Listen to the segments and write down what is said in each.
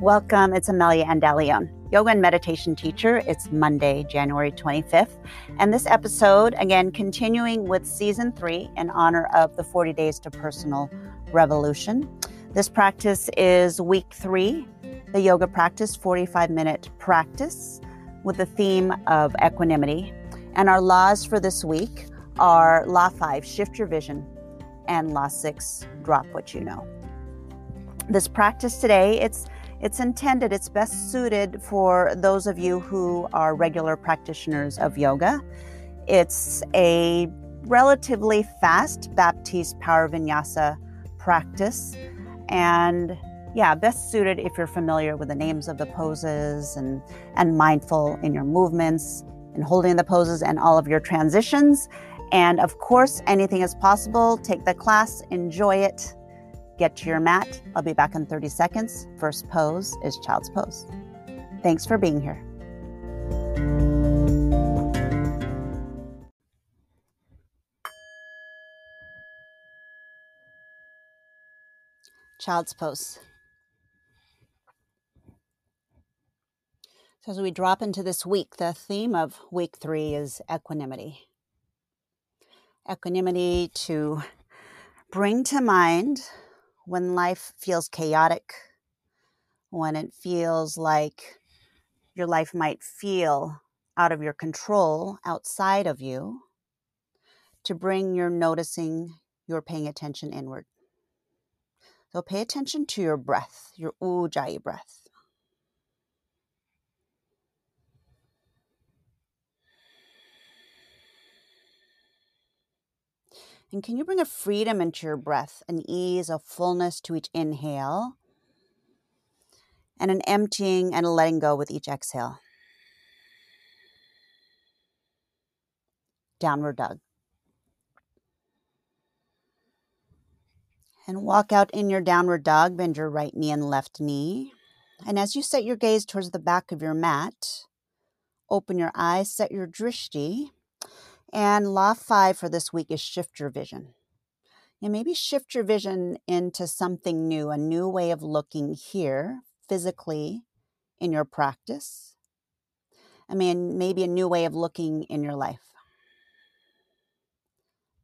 Welcome. It's Amelia Andalion, yoga and meditation teacher. It's Monday, January 25th. And this episode, again, continuing with season three in honor of the 40 Days to Personal Revolution. This practice is week three, the yoga practice, 45 minute practice with the theme of equanimity. And our laws for this week are Law 5, shift your vision, and Law 6, drop what you know. This practice today, it's it's intended, it's best suited for those of you who are regular practitioners of yoga. It's a relatively fast Baptiste Power Vinyasa practice. And yeah, best suited if you're familiar with the names of the poses and, and mindful in your movements and holding the poses and all of your transitions. And of course, anything is possible. Take the class, enjoy it, Get to your mat. I'll be back in 30 seconds. First pose is child's pose. Thanks for being here. Child's pose. So, as we drop into this week, the theme of week three is equanimity. Equanimity to bring to mind when life feels chaotic, when it feels like your life might feel out of your control, outside of you, to bring your noticing, your paying attention inward. So pay attention to your breath, your ujjayi breath. And can you bring a freedom into your breath, an ease, a fullness to each inhale, and an emptying and a letting go with each exhale? Downward dog. And walk out in your downward dog, bend your right knee and left knee. And as you set your gaze towards the back of your mat, open your eyes, set your drishti, and law five for this week is shift your vision. And maybe shift your vision into something new, a new way of looking here physically in your practice. I mean, maybe a new way of looking in your life.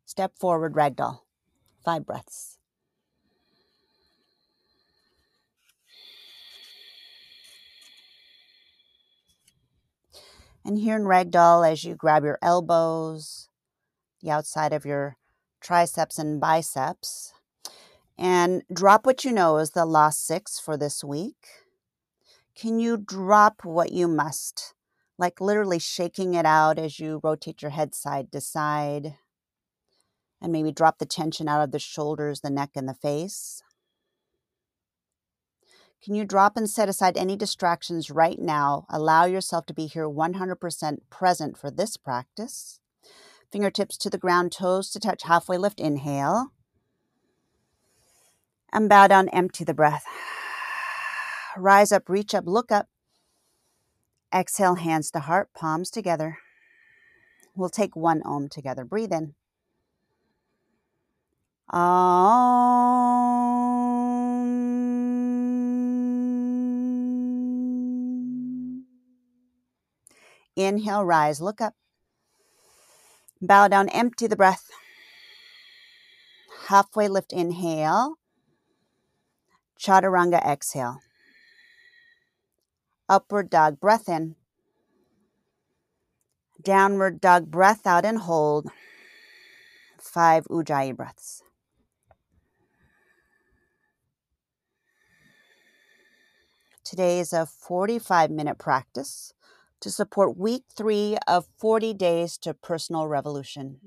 Step forward, ragdoll. Five breaths. And here in ragdoll, as you grab your elbows, the outside of your triceps and biceps, and drop what you know is the last six for this week. Can you drop what you must? Like literally shaking it out as you rotate your head side to side. And maybe drop the tension out of the shoulders, the neck, and the face. Can you drop and set aside any distractions right now? Allow yourself to be here 100% present for this practice. Fingertips to the ground, toes to touch, halfway lift, inhale. And bow down, empty the breath. Rise up, reach up, look up. Exhale, hands to heart, palms together. We'll take one om together. Breathe in. Om. Inhale, rise, look up. Bow down, empty the breath. Halfway lift, inhale. Chaturanga, exhale. Upward dog, breath in. Downward dog, breath out and hold. Five Ujjayi breaths. Today is a 45 minute practice to support week three of 40 Days to Personal Revolution.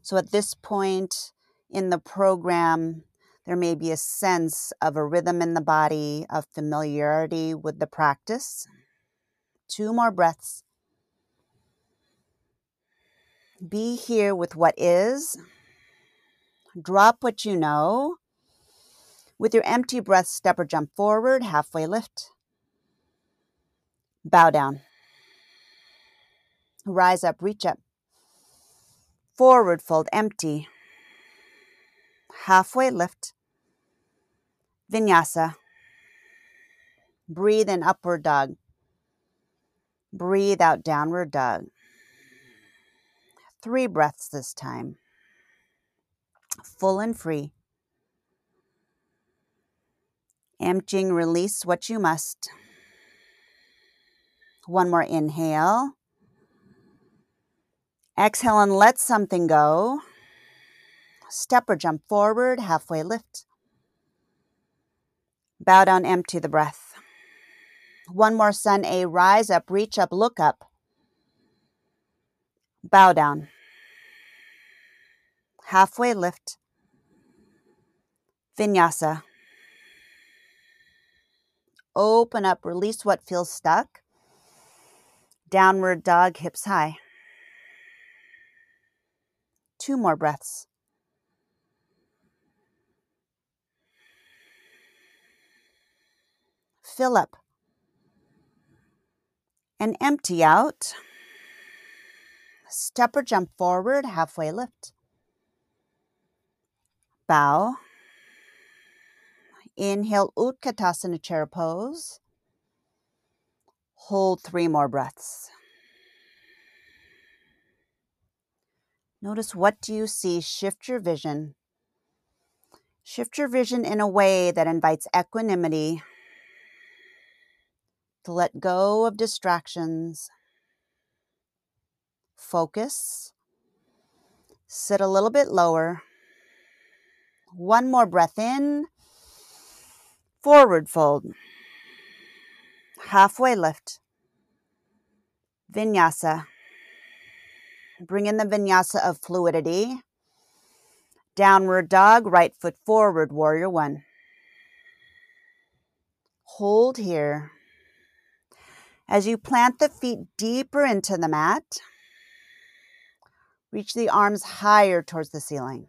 So at this point in the program, there may be a sense of a rhythm in the body, of familiarity with the practice. Two more breaths. Be here with what is. Drop what you know. With your empty breath, step or jump forward, halfway lift. Bow down. Rise up, reach up. Forward fold, empty. Halfway lift. Vinyasa. Breathe in, upward dog. Breathe out, downward dog. Three breaths this time. Full and free. Emptying, release what you must. One more inhale. Exhale and let something go. Step or jump forward, halfway lift. Bow down, empty the breath. One more sun A, rise up, reach up, look up. Bow down. Halfway lift. Vinyasa. Open up, release what feels stuck. Downward dog, hips high. Two more breaths. Fill up and empty out. Step or jump forward, halfway lift. Bow. Inhale, Utkatasana chair pose. Hold three more breaths. Notice what do you see? Shift your vision. Shift your vision in a way that invites equanimity to let go of distractions. Focus. Sit a little bit lower. One more breath in. Forward fold. Halfway lift. Vinyasa. Bring in the vinyasa of fluidity. Downward dog, right foot forward, warrior one. Hold here. As you plant the feet deeper into the mat, reach the arms higher towards the ceiling.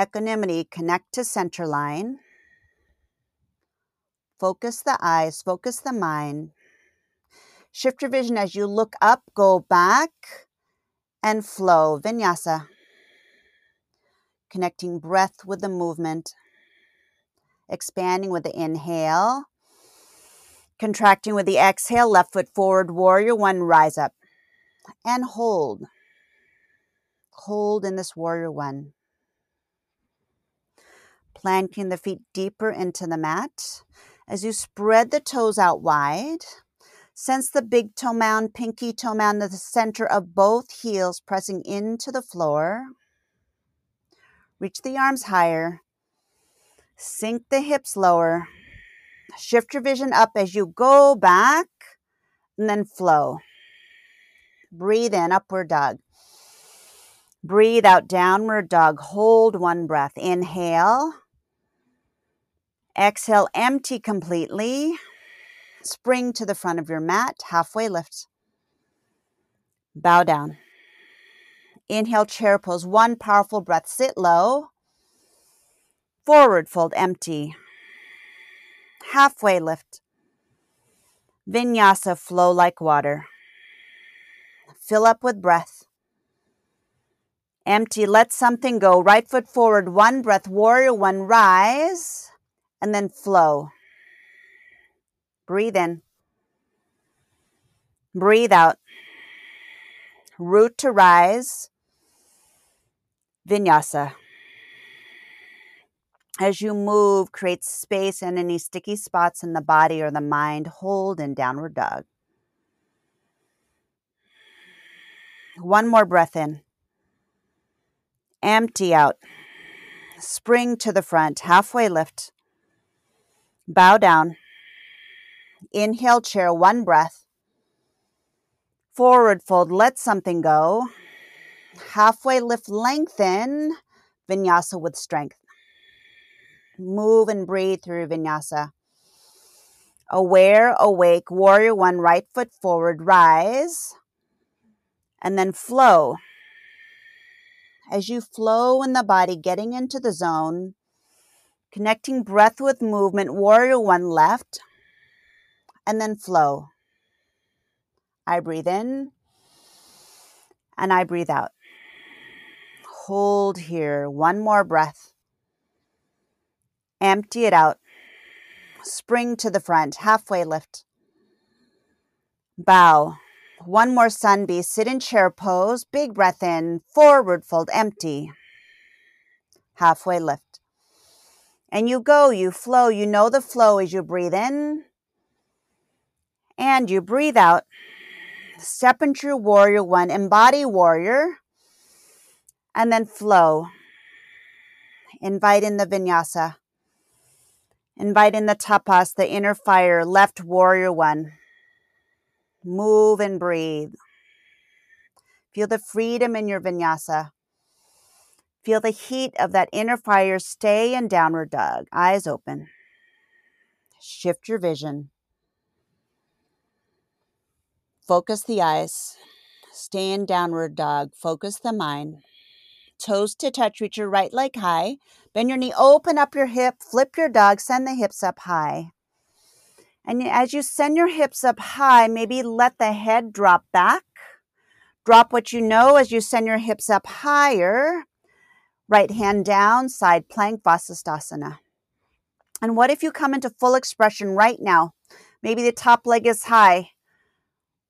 Equanimity, connect to center line. Focus the eyes, focus the mind. Shift your vision as you look up, go back, and flow. Vinyasa. Connecting breath with the movement. Expanding with the inhale. Contracting with the exhale, left foot forward, warrior one, rise up. And hold. Hold in this warrior one. Planting the feet deeper into the mat. As you spread the toes out wide, sense the big toe mound, pinky toe mound the center of both heels pressing into the floor. Reach the arms higher. Sink the hips lower. Shift your vision up as you go back and then flow. Breathe in, upward dog. Breathe out, downward dog. Hold one breath. Inhale. Exhale, empty completely. Spring to the front of your mat, halfway lift. Bow down. Inhale, chair pose. One powerful breath. Sit low. Forward fold, empty. Halfway lift. Vinyasa, flow like water. Fill up with breath. Empty, let something go. Right foot forward, one breath, warrior one, rise, and then flow. Breathe in. Breathe out. Root to rise. Vinyasa. As you move, create space and any sticky spots in the body or the mind. Hold in downward dog. One more breath in. Empty out. Spring to the front. Halfway lift. Bow down. Inhale, chair, one breath. Forward fold, let something go. Halfway lift, lengthen. Vinyasa with strength. Move and breathe through vinyasa. Aware, awake, warrior one, right foot forward, rise, and then flow. As you flow in the body, getting into the zone, connecting breath with movement, warrior one left, and then flow. I breathe in and I breathe out. Hold here. One more breath. Empty it out. Spring to the front, halfway lift. Bow. One more sun beast. Sit in chair pose. Big breath in. Forward fold. Empty. Halfway lift. And you go, you flow. You know the flow as you breathe in and you breathe out. Step into warrior one. Embody warrior. And then flow. Invite in the vinyasa. Invite in the tapas, the inner fire, left warrior one. Move and breathe. Feel the freedom in your vinyasa. Feel the heat of that inner fire. Stay in downward dog. Eyes open. Shift your vision. Focus the eyes. Stay in downward dog. Focus the mind. Toes to touch. Reach your right leg high. Bend your knee. Open up your hip. Flip your dog. Send the hips up high. And as you send your hips up high, maybe let the head drop back. Drop what you know as you send your hips up higher. Right hand down, side plank, Vasisthasana. And what if you come into full expression right now? Maybe the top leg is high.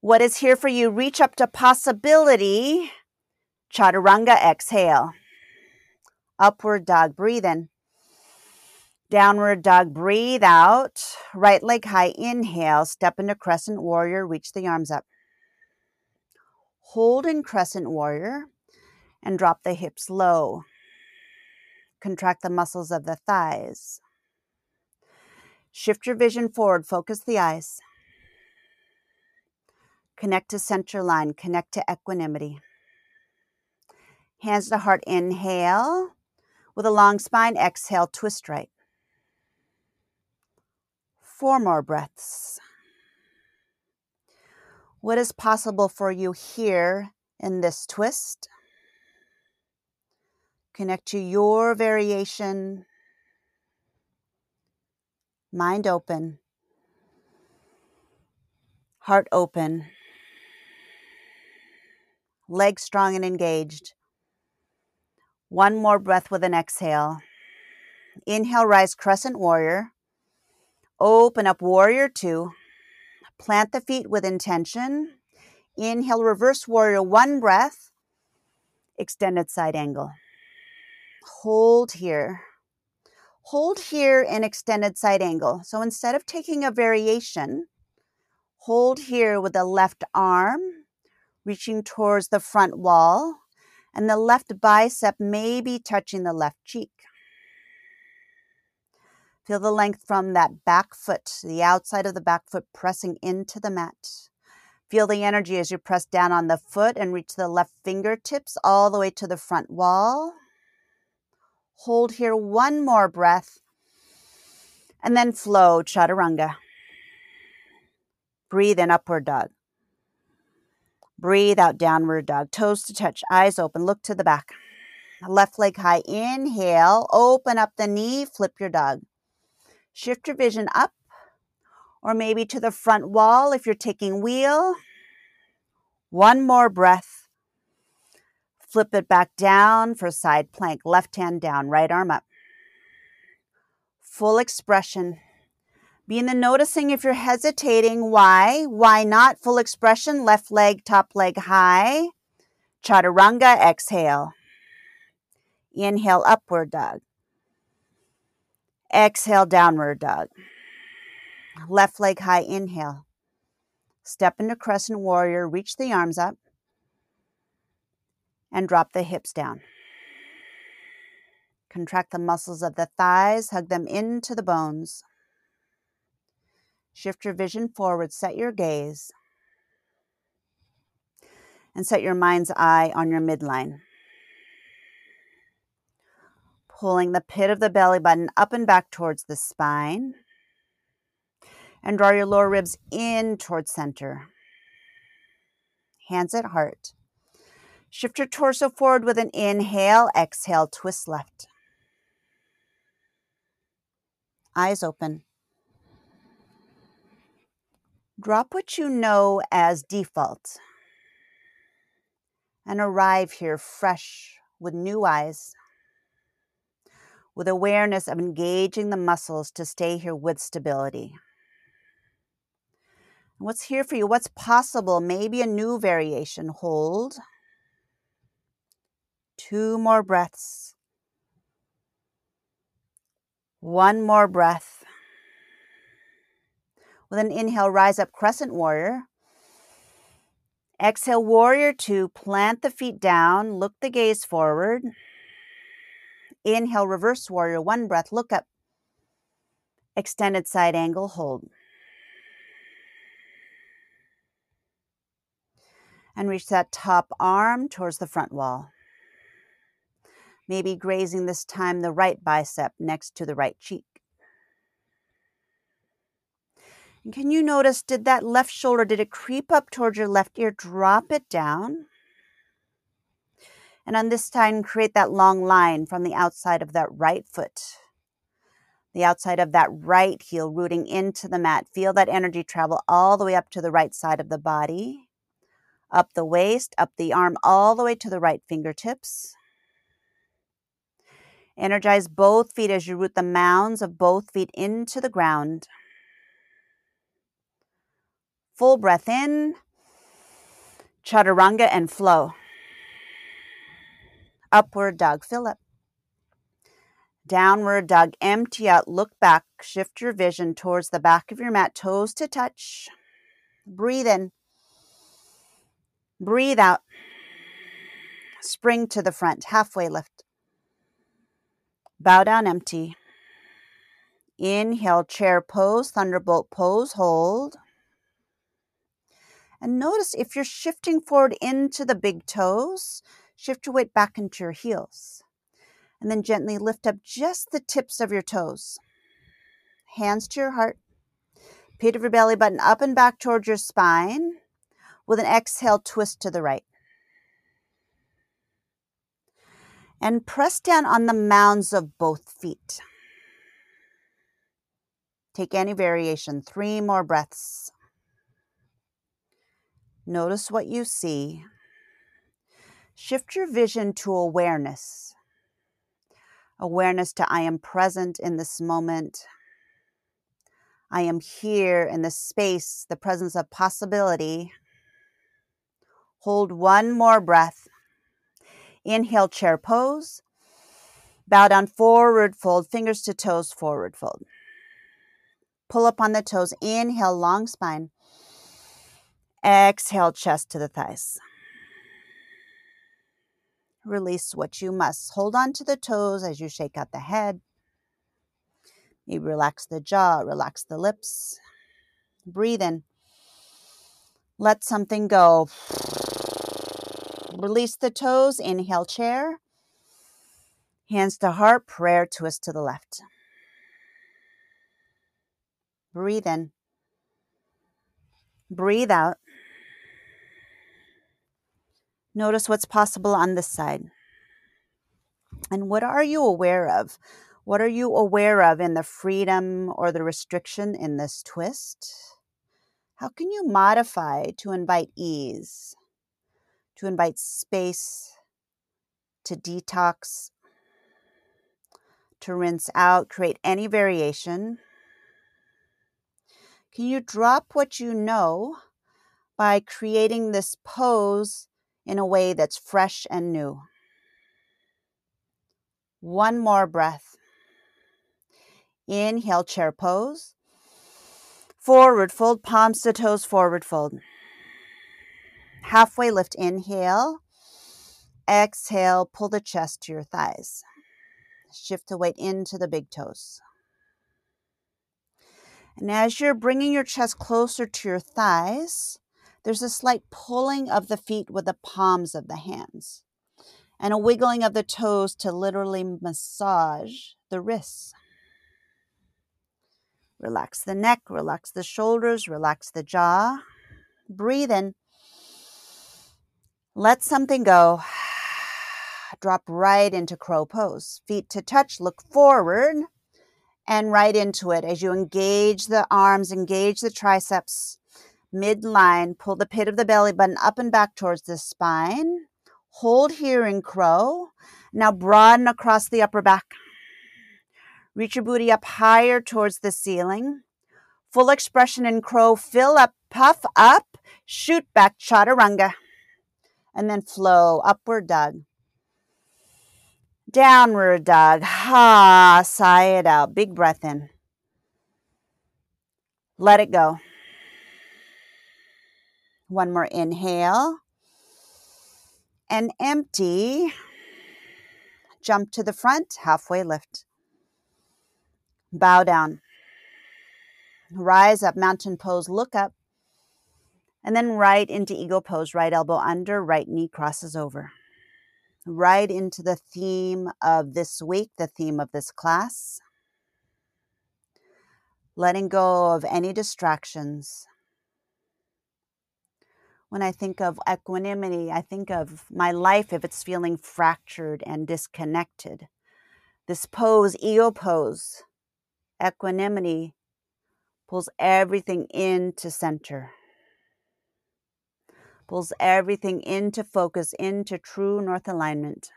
What is here for you? Reach up to possibility. Chaturanga, exhale. Upward dog, breathe in. Downward dog, breathe out. Right leg high, inhale. Step into crescent warrior, reach the arms up. Hold in crescent warrior and drop the hips low. Contract the muscles of the thighs. Shift your vision forward, focus the eyes. Connect to center line, connect to equanimity. Hands to heart, inhale. With a long spine, exhale, twist right. Four more breaths. What is possible for you here in this twist? Connect to your variation. Mind open. Heart open. Legs strong and engaged. One more breath with an exhale. Inhale, rise, crescent warrior. Open up warrior two. Plant the feet with intention. Inhale, reverse warrior, one breath. Extended side angle. Hold here. Hold here in extended side angle. So instead of taking a variation, hold here with the left arm reaching towards the front wall, and the left bicep may be touching the left cheek. Feel the length from that back foot, the outside of the back foot pressing into the mat. Feel the energy as you press down on the foot and reach the left fingertips all the way to the front wall. Hold here one more breath and then flow chaturanga. Breathe in upward dog. Breathe out downward dog. Toes to touch, eyes open, look to the back. Left leg high. Inhale, open up the knee, flip your dog. Shift your vision up or maybe to the front wall if you're taking wheel. One more breath. Flip it back down for side plank. Left hand down, right arm up. Full expression. Be in the noticing if you're hesitating. Why? Why not? Full expression. Left leg, top leg high. Chaturanga, exhale. Inhale, upward dog. Exhale, downward dog. Left leg high, inhale. Step into crescent warrior, reach the arms up, and drop the hips down. Contract the muscles of the thighs, hug them into the bones. Shift your vision forward, set your gaze, and set your mind's eye on your midline. Pulling the pit of the belly button up and back towards the spine. And draw your lower ribs in towards center. Hands at heart. Shift your torso forward with an inhale, exhale, twist left. Eyes open. Drop what you know as default and arrive here fresh with new eyes, with awareness of engaging the muscles to stay here with stability. What's here for you? What's possible? Maybe a new variation. Hold. Two more breaths. One more breath. With an inhale, rise up, crescent warrior. Exhale, warrior two. Plant the feet down, look the gaze forward. Inhale, reverse warrior, one breath, look up. Extended side angle, hold. And reach that top arm towards the front wall. Maybe grazing this time the right bicep next to the right cheek. And can you notice, did that left shoulder, did it creep up towards your left ear? Drop it down. And on this time, create that long line from the outside of that right foot, the outside of that right heel, rooting into the mat. Feel that energy travel all the way up to the right side of the body, up the waist, up the arm, all the way to the right fingertips. Energize both feet as you root the mounds of both feet into the ground. Full breath in, chaturanga and flow. Upward dog, fill up. Downward dog, empty out, look back, shift your vision towards the back of your mat, toes to touch. Breathe in. Breathe out. Spring to the front, halfway lift. Bow down, empty. Inhale, chair pose, thunderbolt pose, hold. And notice if you're shifting forward into the big toes, shift your weight back into your heels. And then gently lift up just the tips of your toes. Hands to your heart. Pit of your belly button up and back towards your spine. With an exhale, twist to the right. And press down on the mounds of both feet. Take any variation. Three more breaths. Notice what you see. Shift your vision to awareness. Awareness to I am present in this moment. I am here in the space, the presence of possibility. Hold one more breath. Inhale, chair pose. Bow down, forward fold, fingers to toes, forward fold. Pull up on the toes. Inhale, long spine. Exhale, chest to the thighs. Release what you must. Hold on to the toes as you shake out the head. Maybe relax the jaw, relax the lips. Breathe in. Let something go. Release the toes. Inhale, chair. Hands to heart, prayer twist to the left. Breathe in. Breathe out. Notice what's possible on this side. And what are you aware of? What are you aware of in the freedom or the restriction in this twist? How can you modify to invite ease, to invite space, to detox, to rinse out, create any variation? Can you drop what you know by creating this pose in a way that's fresh and new. One more breath. Inhale, chair pose. Forward fold, palms to toes, forward fold. Halfway lift, inhale. Exhale, pull the chest to your thighs. Shift the weight into the big toes. And as you're bringing your chest closer to your thighs, there's a slight pulling of the feet with the palms of the hands and a wiggling of the toes to literally massage the wrists. Relax the neck, relax the shoulders, relax the jaw. Breathe in. Let something go. Drop right into crow pose. Feet to touch, look forward and right into it as you engage the arms, engage the triceps midline, pull the pit of the belly button up and back towards the spine. Hold here in crow. Now broaden across the upper back. Reach your booty up higher towards the ceiling. Full expression in crow. Fill up, puff up, shoot back, chaturanga. And then flow, upward dog. Downward dog. Ha, sigh it out. Big breath in. Let it go. One more inhale. And empty. Jump to the front, halfway lift. Bow down. Rise up, mountain pose, look up. And then right into eagle pose, right elbow under, right knee crosses over. Right into the theme of this week, the theme of this class. Letting go of any distractions. When I think of equanimity, I think of my life if it's feeling fractured and disconnected. This pose, eagle pose, equanimity pulls everything into center, pulls everything into focus, into true north alignment.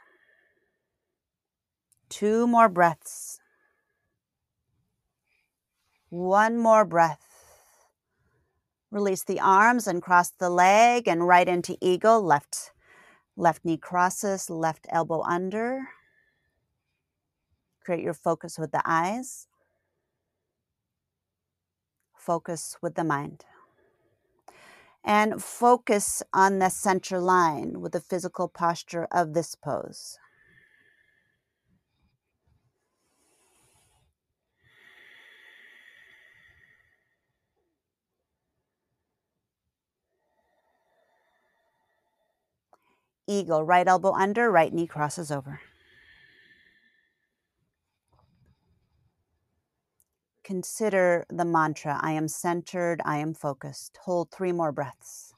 Two more breaths. One more breath. Release the arms and cross the leg and right into eagle. Left, left knee crosses, left elbow under. Create your focus with the eyes focus with the mind. And focus on the center line with the physical posture of this pose. Eagle, right elbow under, right knee crosses over. Consider the mantra I am centered, I am focused. Hold three more breaths.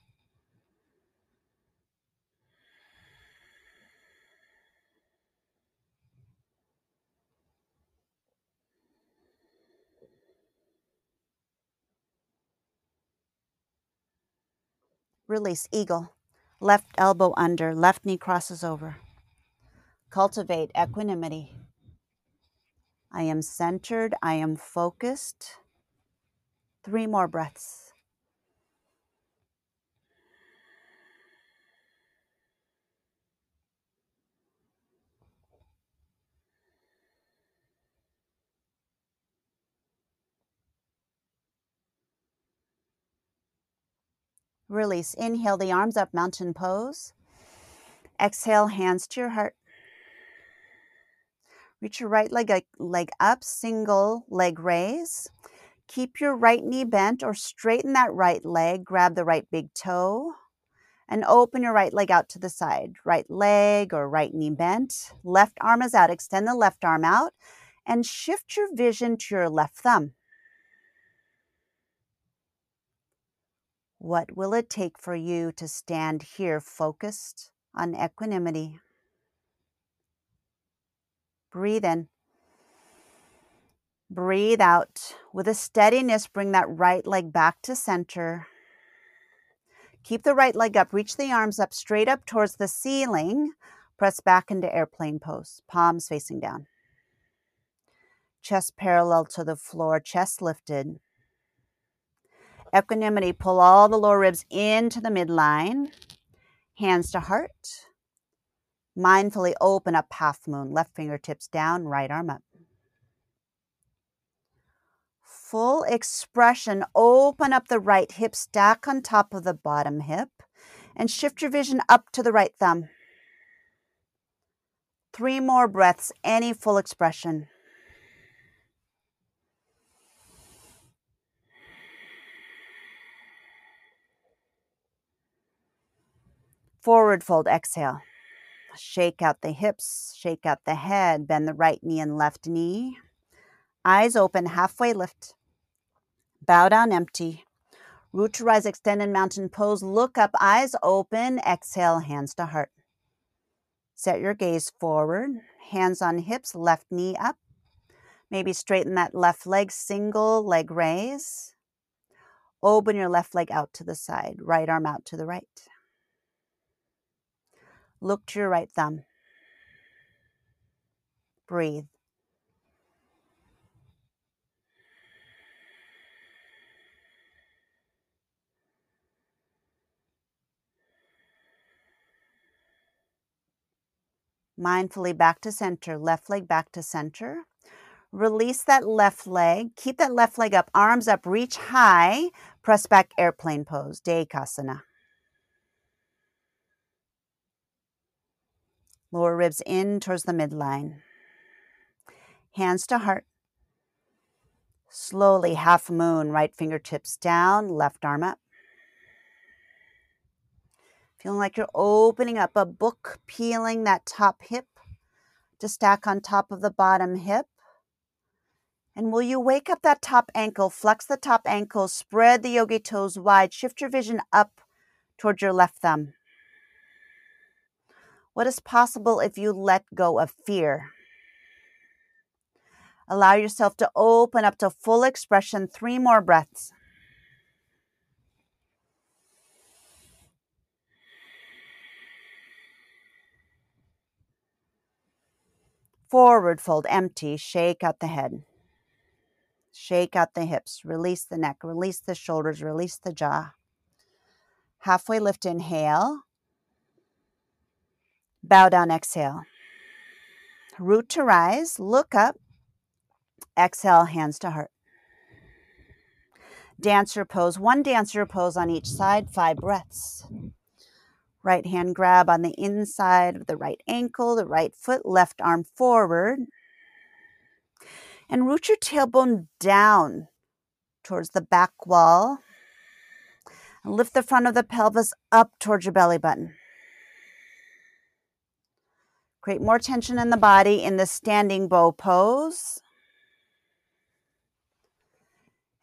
Release eagle. Left elbow under, left knee crosses over. Cultivate equanimity. I am centered. I am focused. Three more breaths. Release. Inhale the arms up, mountain pose. Exhale, hands to your heart. Reach your right leg, leg up, single leg raise. Keep your right knee bent or straighten that right leg. Grab the right big toe and open your right leg out to the side. Right leg or right knee bent. Left arm is out. Extend the left arm out and shift your vision to your left thumb. What will it take for you to stand here focused on equanimity? Breathe in. Breathe out. With a steadiness, bring that right leg back to center. Keep the right leg up. Reach the arms up straight up towards the ceiling. Press back into airplane pose, palms facing down. Chest parallel to the floor, chest lifted. Equanimity, pull all the lower ribs into the midline. Hands to heart. Mindfully open up half moon, left fingertips down, right arm up. Full expression, open up the right hip, stack on top of the bottom hip, and shift your vision up to the right thumb. Three more breaths, any full expression. Forward fold, exhale. Shake out the hips, shake out the head, bend the right knee and left knee. Eyes open, halfway lift. Bow down empty. Root to rise, extended mountain pose. Look up, eyes open. Exhale, hands to heart. Set your gaze forward, hands on hips, left knee up. Maybe straighten that left leg, single leg raise. Open your left leg out to the side, right arm out to the right. Look to your right thumb. Breathe. mindfully back to center, left leg back to center. Release that left leg. Keep that left leg up, arms up, reach high, press back airplane pose, Dekasana. Lower ribs in towards the midline. Hands to heart. Slowly, half moon, right fingertips down, left arm up. Feeling like you're opening up a book, peeling that top hip to stack on top of the bottom hip. And will you wake up that top ankle, flex the top ankle, spread the yogi toes wide, shift your vision up towards your left thumb. What is possible if you let go of fear? Allow yourself to open up to full expression. Three more breaths. Forward fold, empty, shake out the head. Shake out the hips, release the neck, release the shoulders, release the jaw. Halfway lift, inhale. Bow down, exhale. Root to rise, look up. Exhale, hands to heart. Dancer pose, one dancer pose on each side, five breaths. Right hand grab on the inside of the right ankle, the right foot, left arm forward and root your tailbone down towards the back wall. Lift the front of the pelvis up towards your belly button. Create more tension in the body in the standing bow pose.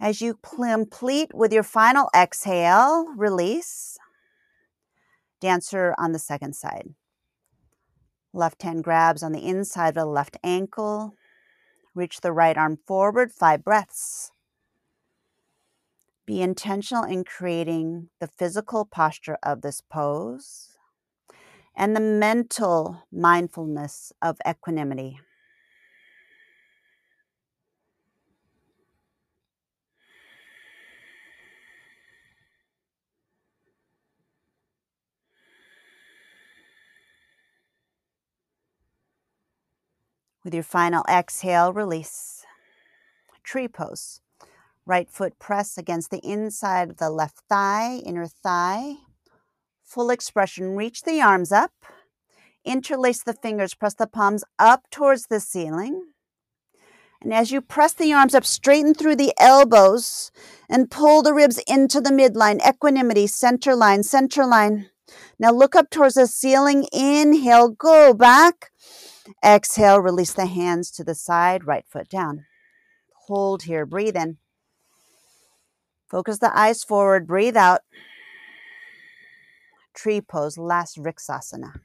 As you complete with your final exhale, release. Dancer on the second side. Left hand grabs on the inside of the left ankle. Reach the right arm forward, five breaths. Be intentional in creating the physical posture of this pose and the mental mindfulness of equanimity. With your final exhale, release. Tree pose. Right foot press against the inside of the left thigh, inner thigh. Full expression. Reach the arms up. Interlace the fingers. Press the palms up towards the ceiling. And as you press the arms up, straighten through the elbows and pull the ribs into the midline. Equanimity, center line, center line. Now look up towards the ceiling. Inhale, go back. Exhale, release the hands to the side, right foot down. Hold here, breathe in. Focus the eyes forward, breathe out. Tree pose, last Vriksasana.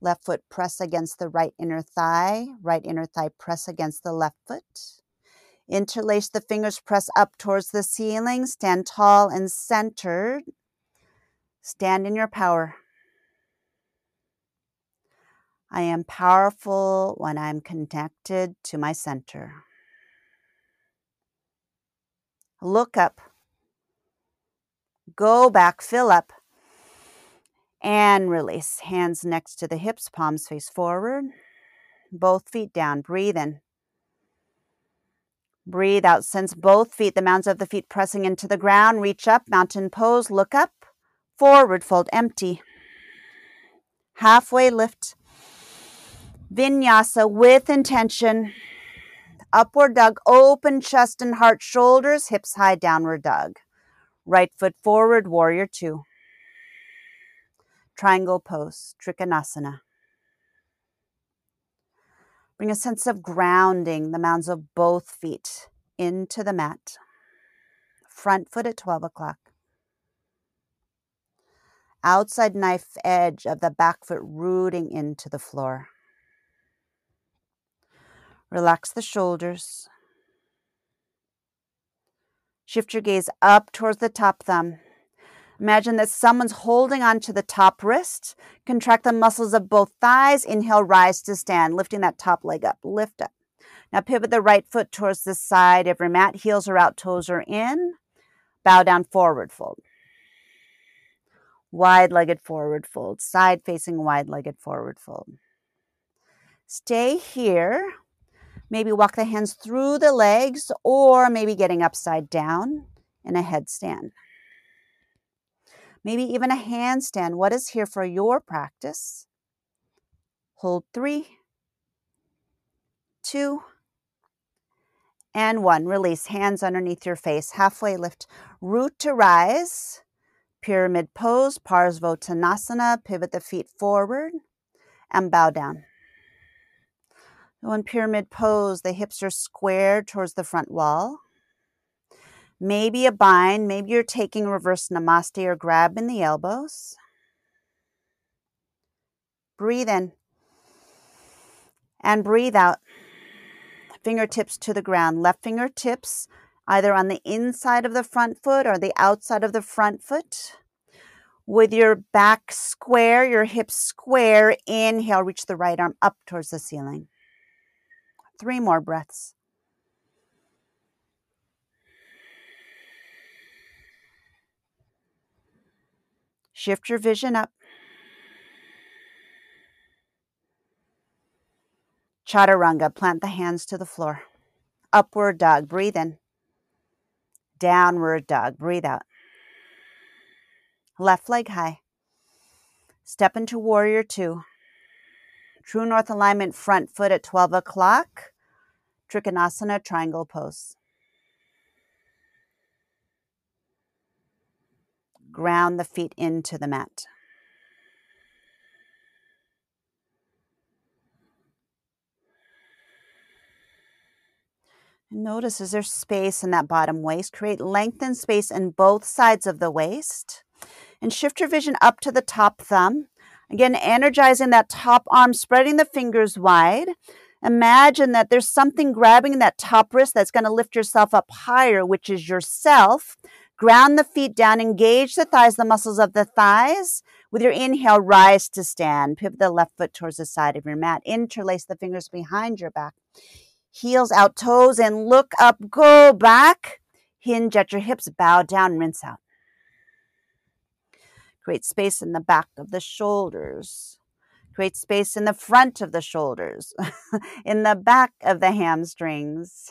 Left foot press against the right inner thigh, right inner thigh press against the left foot. Interlace the fingers, press up towards the ceiling, stand tall and centered. Stand in your power. I am powerful when I'm connected to my center. Look up. Go back, fill up, and release. Hands next to the hips, palms face forward. Both feet down. Breathe in. Breathe out. Sense both feet, the mounds of the feet pressing into the ground. Reach up, mountain pose. Look up. Forward fold, empty. Halfway lift. Vinyasa with intention. Upward dog, open chest and heart, shoulders, hips high, downward dog. Right foot forward, warrior two. Triangle pose, Trikonasana. Bring a sense of grounding, the mounds of both feet into the mat. Front foot at 12 o'clock. Outside knife edge of the back foot rooting into the floor. Relax the shoulders. Shift your gaze up towards the top thumb. Imagine that someone's holding onto the top wrist. Contract the muscles of both thighs. Inhale, rise to stand, lifting that top leg up. Lift up. Now pivot the right foot towards the side of your mat. Heels are out, toes are in. Bow down, forward fold. Wide legged forward fold, side facing wide legged forward fold. Stay here. Maybe walk the hands through the legs or maybe getting upside down in a headstand. Maybe even a handstand. What is here for your practice? Hold three, two, and one. Release hands underneath your face. Halfway lift. Root to rise. Pyramid pose, Parsvottanasana. Pivot the feet forward and bow down. In pyramid pose, the hips are squared towards the front wall. Maybe a bind, maybe you're taking reverse namaste or grabbing the elbows. Breathe in and breathe out fingertips to the ground. Left fingertips either on the inside of the front foot or the outside of the front foot. With your back square, your hips square, inhale, reach the right arm up towards the ceiling. Three more breaths. Shift your vision up. Chaturanga, plant the hands to the floor. Upward dog, breathe in. Downward dog, breathe out. Left leg high. Step into warrior two. True north alignment, front foot at 12 o'clock. Trikonasana, triangle pose. Ground the feet into the mat. Notice is there space in that bottom waist? Create length and space in both sides of the waist. And shift your vision up to the top thumb. Again, energizing that top arm, spreading the fingers wide. Imagine that there's something grabbing that top wrist that's going to lift yourself up higher, which is yourself. Ground the feet down, engage the thighs, the muscles of the thighs. With your inhale, rise to stand. Pivot the left foot towards the side of your mat. Interlace the fingers behind your back heels out, toes and look up, go back, hinge at your hips, bow down, rinse out. Create space in the back of the shoulders. Create space in the front of the shoulders, in the back of the hamstrings.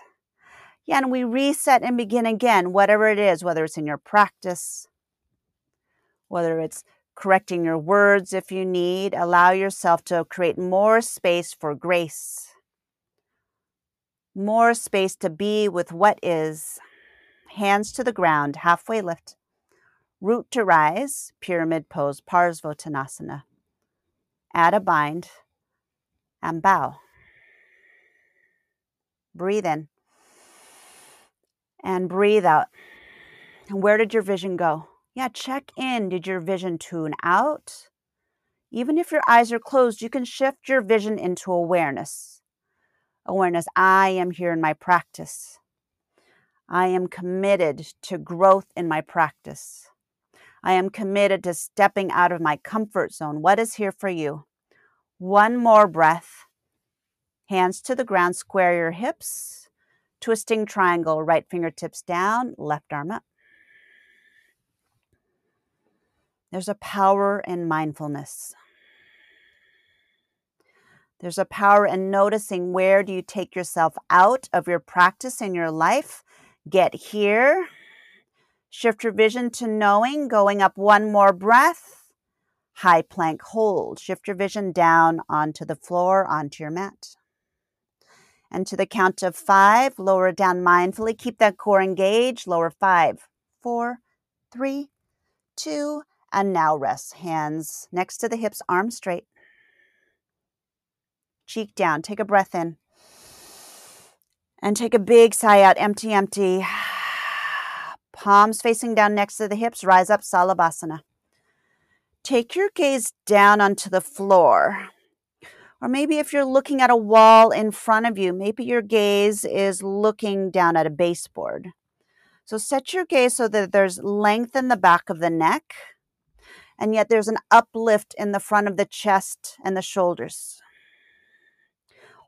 Yeah, and we reset and begin again, whatever it is, whether it's in your practice, whether it's correcting your words if you need, allow yourself to create more space for grace more space to be with what is. Hands to the ground, halfway lift. Root to rise, pyramid pose, Parsvottanasana. Add a bind and bow. Breathe in and breathe out. And where did your vision go? Yeah, check in. Did your vision tune out? Even if your eyes are closed, you can shift your vision into awareness awareness. I am here in my practice. I am committed to growth in my practice. I am committed to stepping out of my comfort zone. What is here for you? One more breath. Hands to the ground, square your hips. Twisting triangle, right fingertips down, left arm up. There's a power in mindfulness. There's a power in noticing where do you take yourself out of your practice in your life. Get here. Shift your vision to knowing, going up one more breath. High plank hold. Shift your vision down onto the floor, onto your mat. And to the count of five, lower down mindfully. Keep that core engaged. Lower five, four, three, two, and now rest. Hands next to the hips, arms straight cheek down. Take a breath in. And take a big sigh out. Empty, empty. Palms facing down next to the hips. Rise up, Salabhasana. Take your gaze down onto the floor. Or maybe if you're looking at a wall in front of you, maybe your gaze is looking down at a baseboard. So set your gaze so that there's length in the back of the neck, and yet there's an uplift in the front of the chest and the shoulders.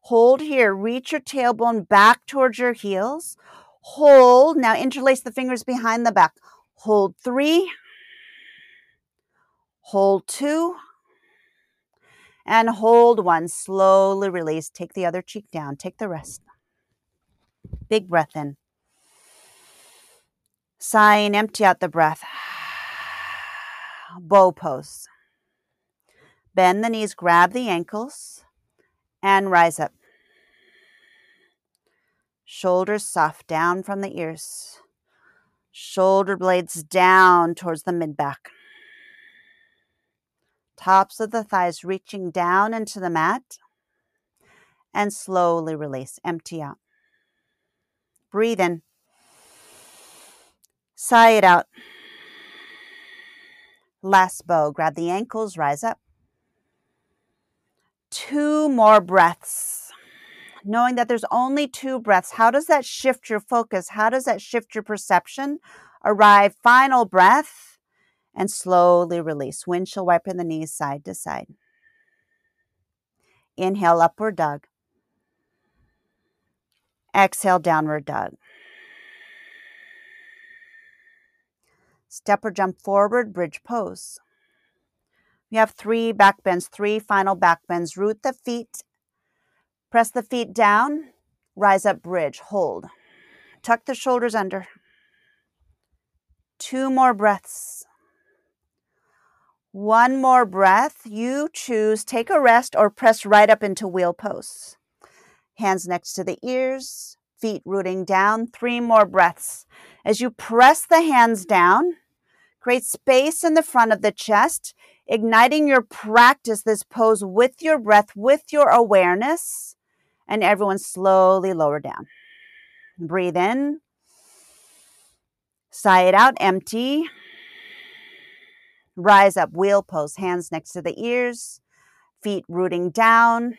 Hold here. Reach your tailbone back towards your heels. Hold. Now interlace the fingers behind the back. Hold three. Hold two. And hold one. Slowly release. Take the other cheek down. Take the rest. Big breath in. Sigh and empty out the breath. Bow pose. Bend the knees, grab the ankles, and rise up. Shoulders soft down from the ears. Shoulder blades down towards the mid back. Tops of the thighs reaching down into the mat. And slowly release. Empty out. Breathe in. Sigh it out. Last bow. Grab the ankles, rise up. Two more breaths knowing that there's only two breaths, how does that shift your focus? How does that shift your perception? Arrive, final breath, and slowly release. Windshield wiping the knees side to side. Inhale, upward dog. Exhale, downward dog. Step or jump forward, bridge pose. We have three back bends, three final back bends. Root the feet Press the feet down, rise up, bridge, hold. Tuck the shoulders under. Two more breaths. One more breath. You choose, take a rest or press right up into wheel pose. Hands next to the ears, feet rooting down. Three more breaths. As you press the hands down, create space in the front of the chest, igniting your practice, this pose with your breath, with your awareness and everyone slowly lower down. Breathe in. Sigh it out, empty. Rise up, wheel pose, hands next to the ears, feet rooting down.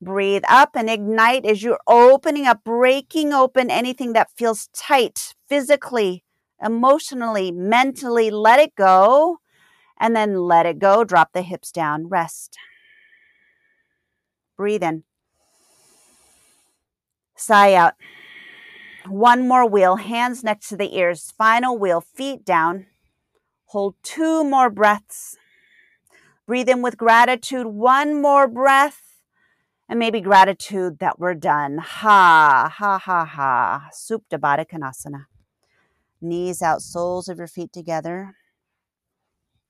Breathe up and ignite as you're opening up, breaking open anything that feels tight physically, emotionally, mentally. Let it go and then let it go. Drop the hips down, rest. Breathe in. Sigh out. One more wheel, hands next to the ears. Final wheel, feet down. Hold two more breaths. Breathe in with gratitude. One more breath. And maybe gratitude that we're done. Ha, ha, ha, ha. Supta Baddha Konasana. Knees out, soles of your feet together.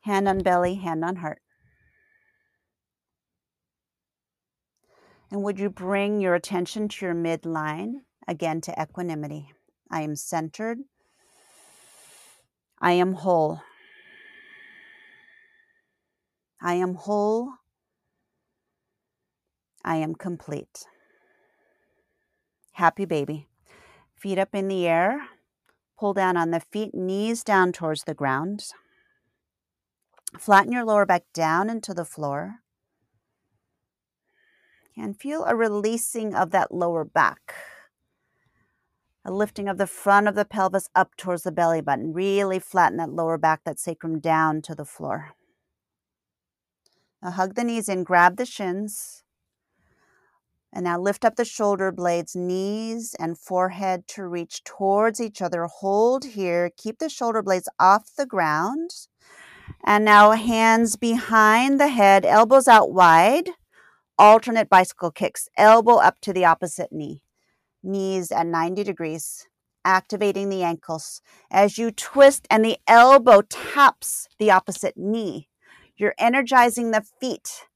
Hand on belly, hand on heart. And would you bring your attention to your midline, again to equanimity? I am centered. I am whole. I am whole. I am complete. Happy baby. Feet up in the air. Pull down on the feet, knees down towards the ground. Flatten your lower back down into the floor and feel a releasing of that lower back. A lifting of the front of the pelvis up towards the belly button. Really flatten that lower back, that sacrum down to the floor. Now hug the knees in, grab the shins. And now lift up the shoulder blades, knees and forehead to reach towards each other. Hold here. Keep the shoulder blades off the ground. And now hands behind the head, elbows out wide alternate bicycle kicks, elbow up to the opposite knee, knees at 90 degrees, activating the ankles. As you twist and the elbow taps the opposite knee, you're energizing the feet,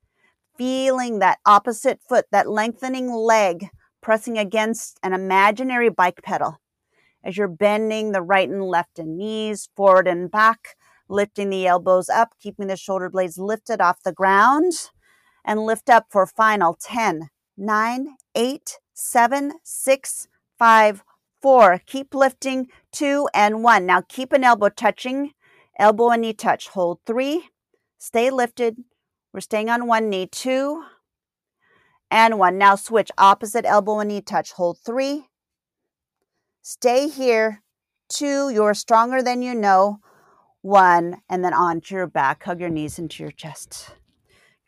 feeling that opposite foot, that lengthening leg pressing against an imaginary bike pedal. As you're bending the right and left and knees forward and back, lifting the elbows up, keeping the shoulder blades lifted off the ground and lift up for final 10, 9, 8, 7, 6, 5, 4. Keep lifting, 2 and 1. Now keep an elbow touching, elbow and knee touch. Hold 3, stay lifted. We're staying on one knee, 2 and 1. Now switch opposite elbow and knee touch. Hold 3, stay here, 2. You're stronger than you know. One, and then onto your back. Hug your knees into your chest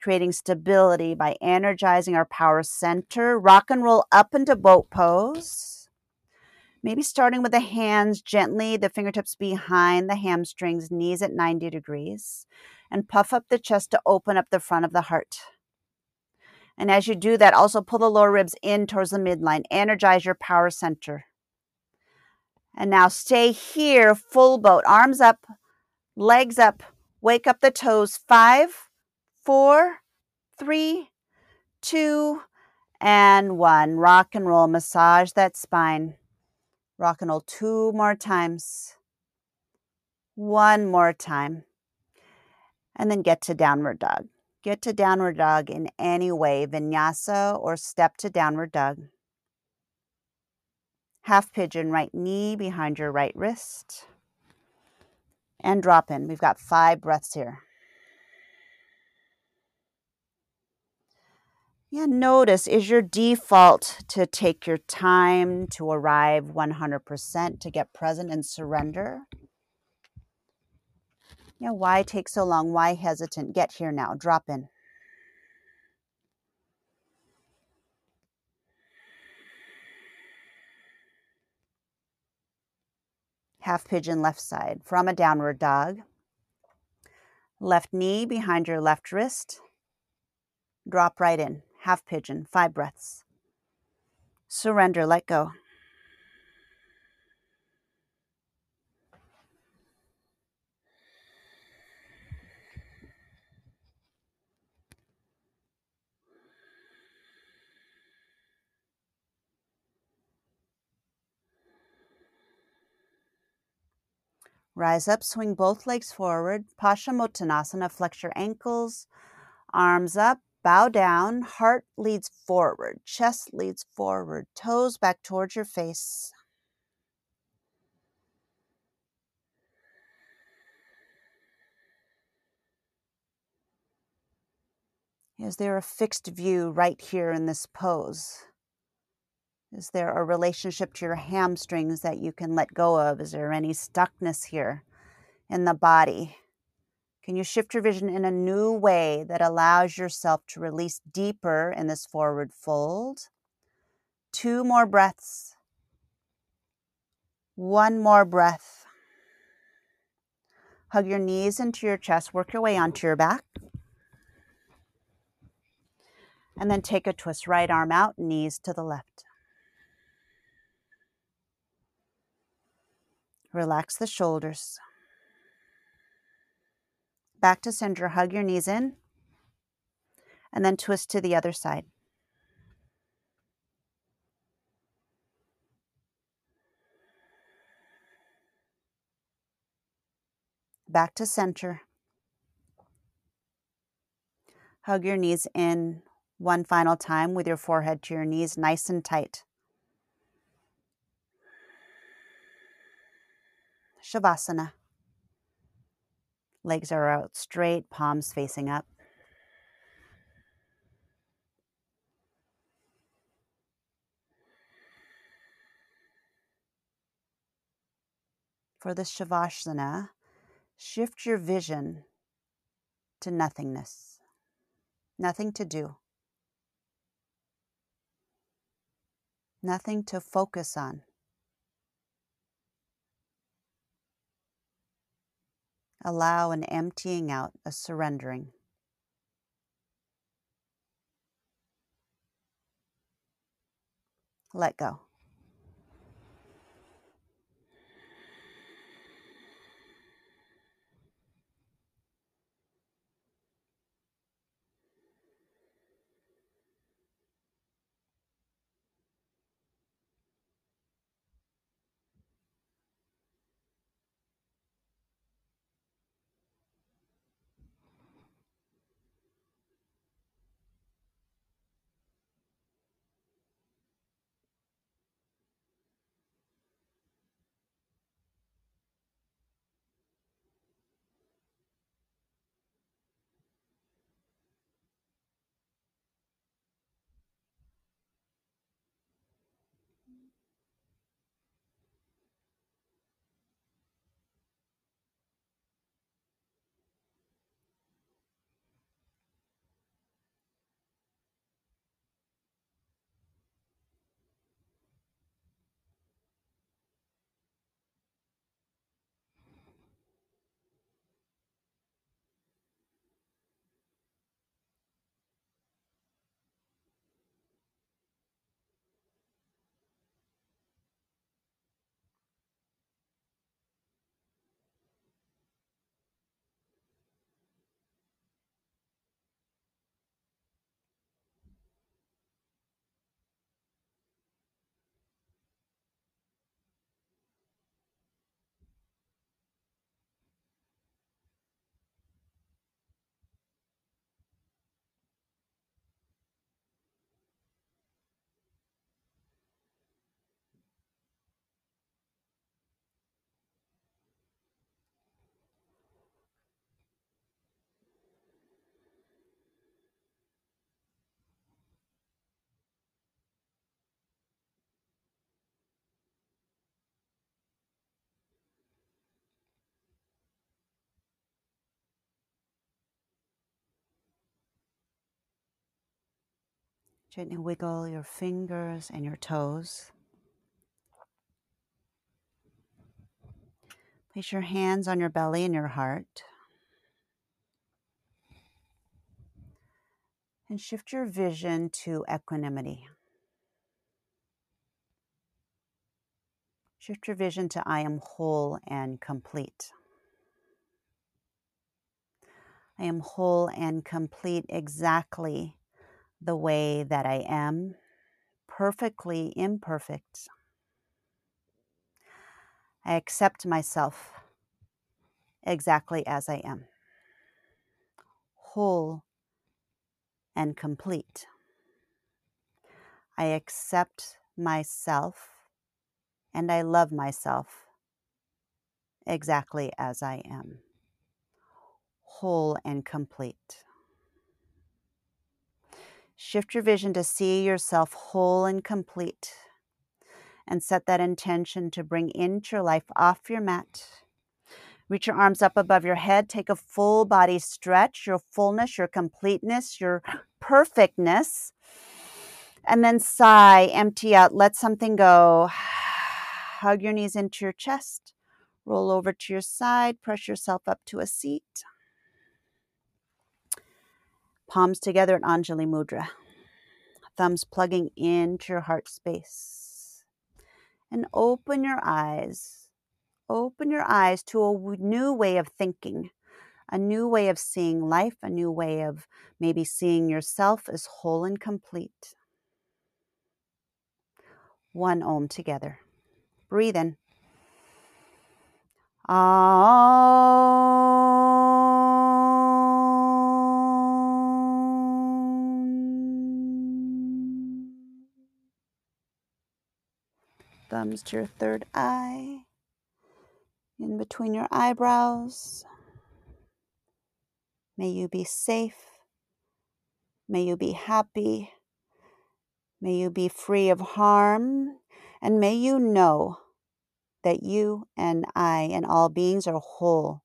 creating stability by energizing our power center. Rock and roll up into boat pose. Maybe starting with the hands gently, the fingertips behind the hamstrings, knees at 90 degrees, and puff up the chest to open up the front of the heart. And as you do that, also pull the lower ribs in towards the midline. Energize your power center. And now stay here, full boat, arms up, legs up, wake up the toes. Five, four, three, two, and one. Rock and roll, massage that spine. Rock and roll two more times. One more time. And then get to downward dog. Get to downward dog in any way, vinyasa or step to downward dog. Half pigeon, right knee behind your right wrist. And drop in. We've got five breaths here. Yeah, notice is your default to take your time to arrive 100%, to get present and surrender? Yeah, why take so long? Why hesitant? Get here now. Drop in. Half pigeon left side from a downward dog. Left knee behind your left wrist. Drop right in. Half pigeon. Five breaths. Surrender. Let go. Rise up, swing both legs forward. Paschimottanasana, flex your ankles, arms up, bow down, heart leads forward, chest leads forward, toes back towards your face. Is there a fixed view right here in this pose? Is there a relationship to your hamstrings that you can let go of? Is there any stuckness here in the body? Can you shift your vision in a new way that allows yourself to release deeper in this forward fold? Two more breaths. One more breath. Hug your knees into your chest, work your way onto your back. And then take a twist, right arm out, knees to the left. Relax the shoulders. Back to center, hug your knees in, and then twist to the other side. Back to center. Hug your knees in one final time with your forehead to your knees nice and tight. Shavasana. Legs are out straight, palms facing up. For the Shavasana, shift your vision to nothingness, nothing to do, nothing to focus on. Allow an emptying out, a surrendering. Let go. Gently wiggle your fingers and your toes. Place your hands on your belly and your heart. And shift your vision to equanimity. Shift your vision to I am whole and complete. I am whole and complete exactly the way that I am, perfectly imperfect. I accept myself exactly as I am, whole and complete. I accept myself and I love myself exactly as I am, whole and complete. Shift your vision to see yourself whole and complete and set that intention to bring into your life off your mat. Reach your arms up above your head. Take a full body stretch, your fullness, your completeness, your perfectness. And then sigh, empty out, let something go. Hug your knees into your chest. Roll over to your side. Press yourself up to a seat palms together in Anjali Mudra, thumbs plugging into your heart space. And open your eyes. Open your eyes to a new way of thinking, a new way of seeing life, a new way of maybe seeing yourself as whole and complete. One Om together. Breathe in. Thumbs to your third eye, in between your eyebrows. May you be safe. May you be happy. May you be free of harm. And may you know that you and I and all beings are whole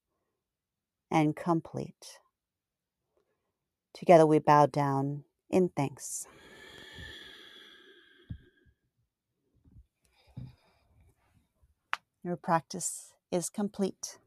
and complete. Together we bow down in thanks. Your practice is complete.